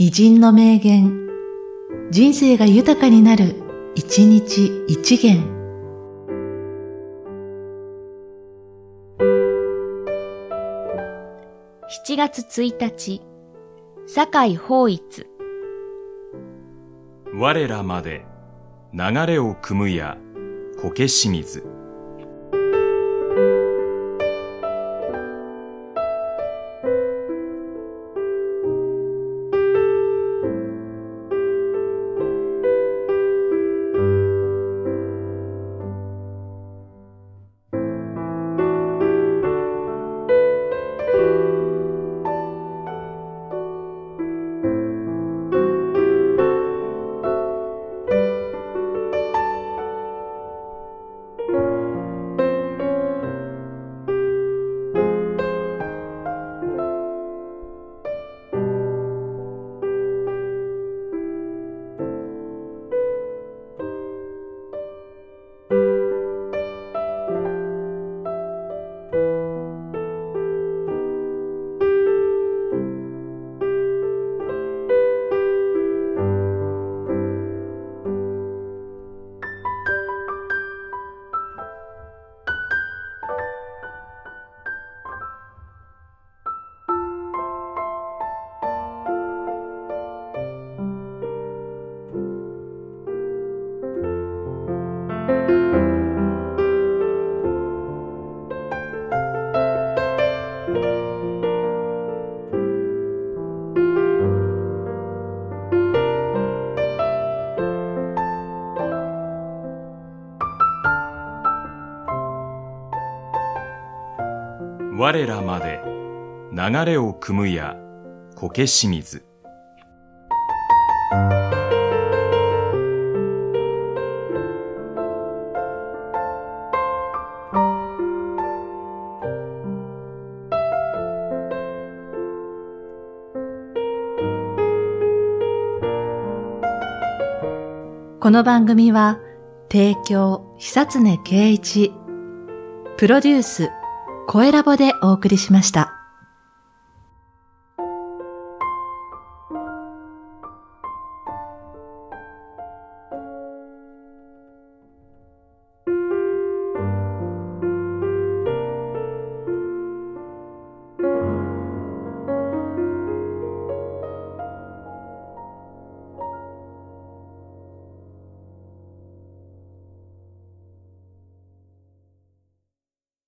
偉人の名言、人生が豊かになる、一日一元。7月1日、堺法一。我らまで流れを汲むや苔清水。我らまで流れを汲むや苔清水。この番組は、提供、久常圭一、プロデュース、声ラボでお送りしました。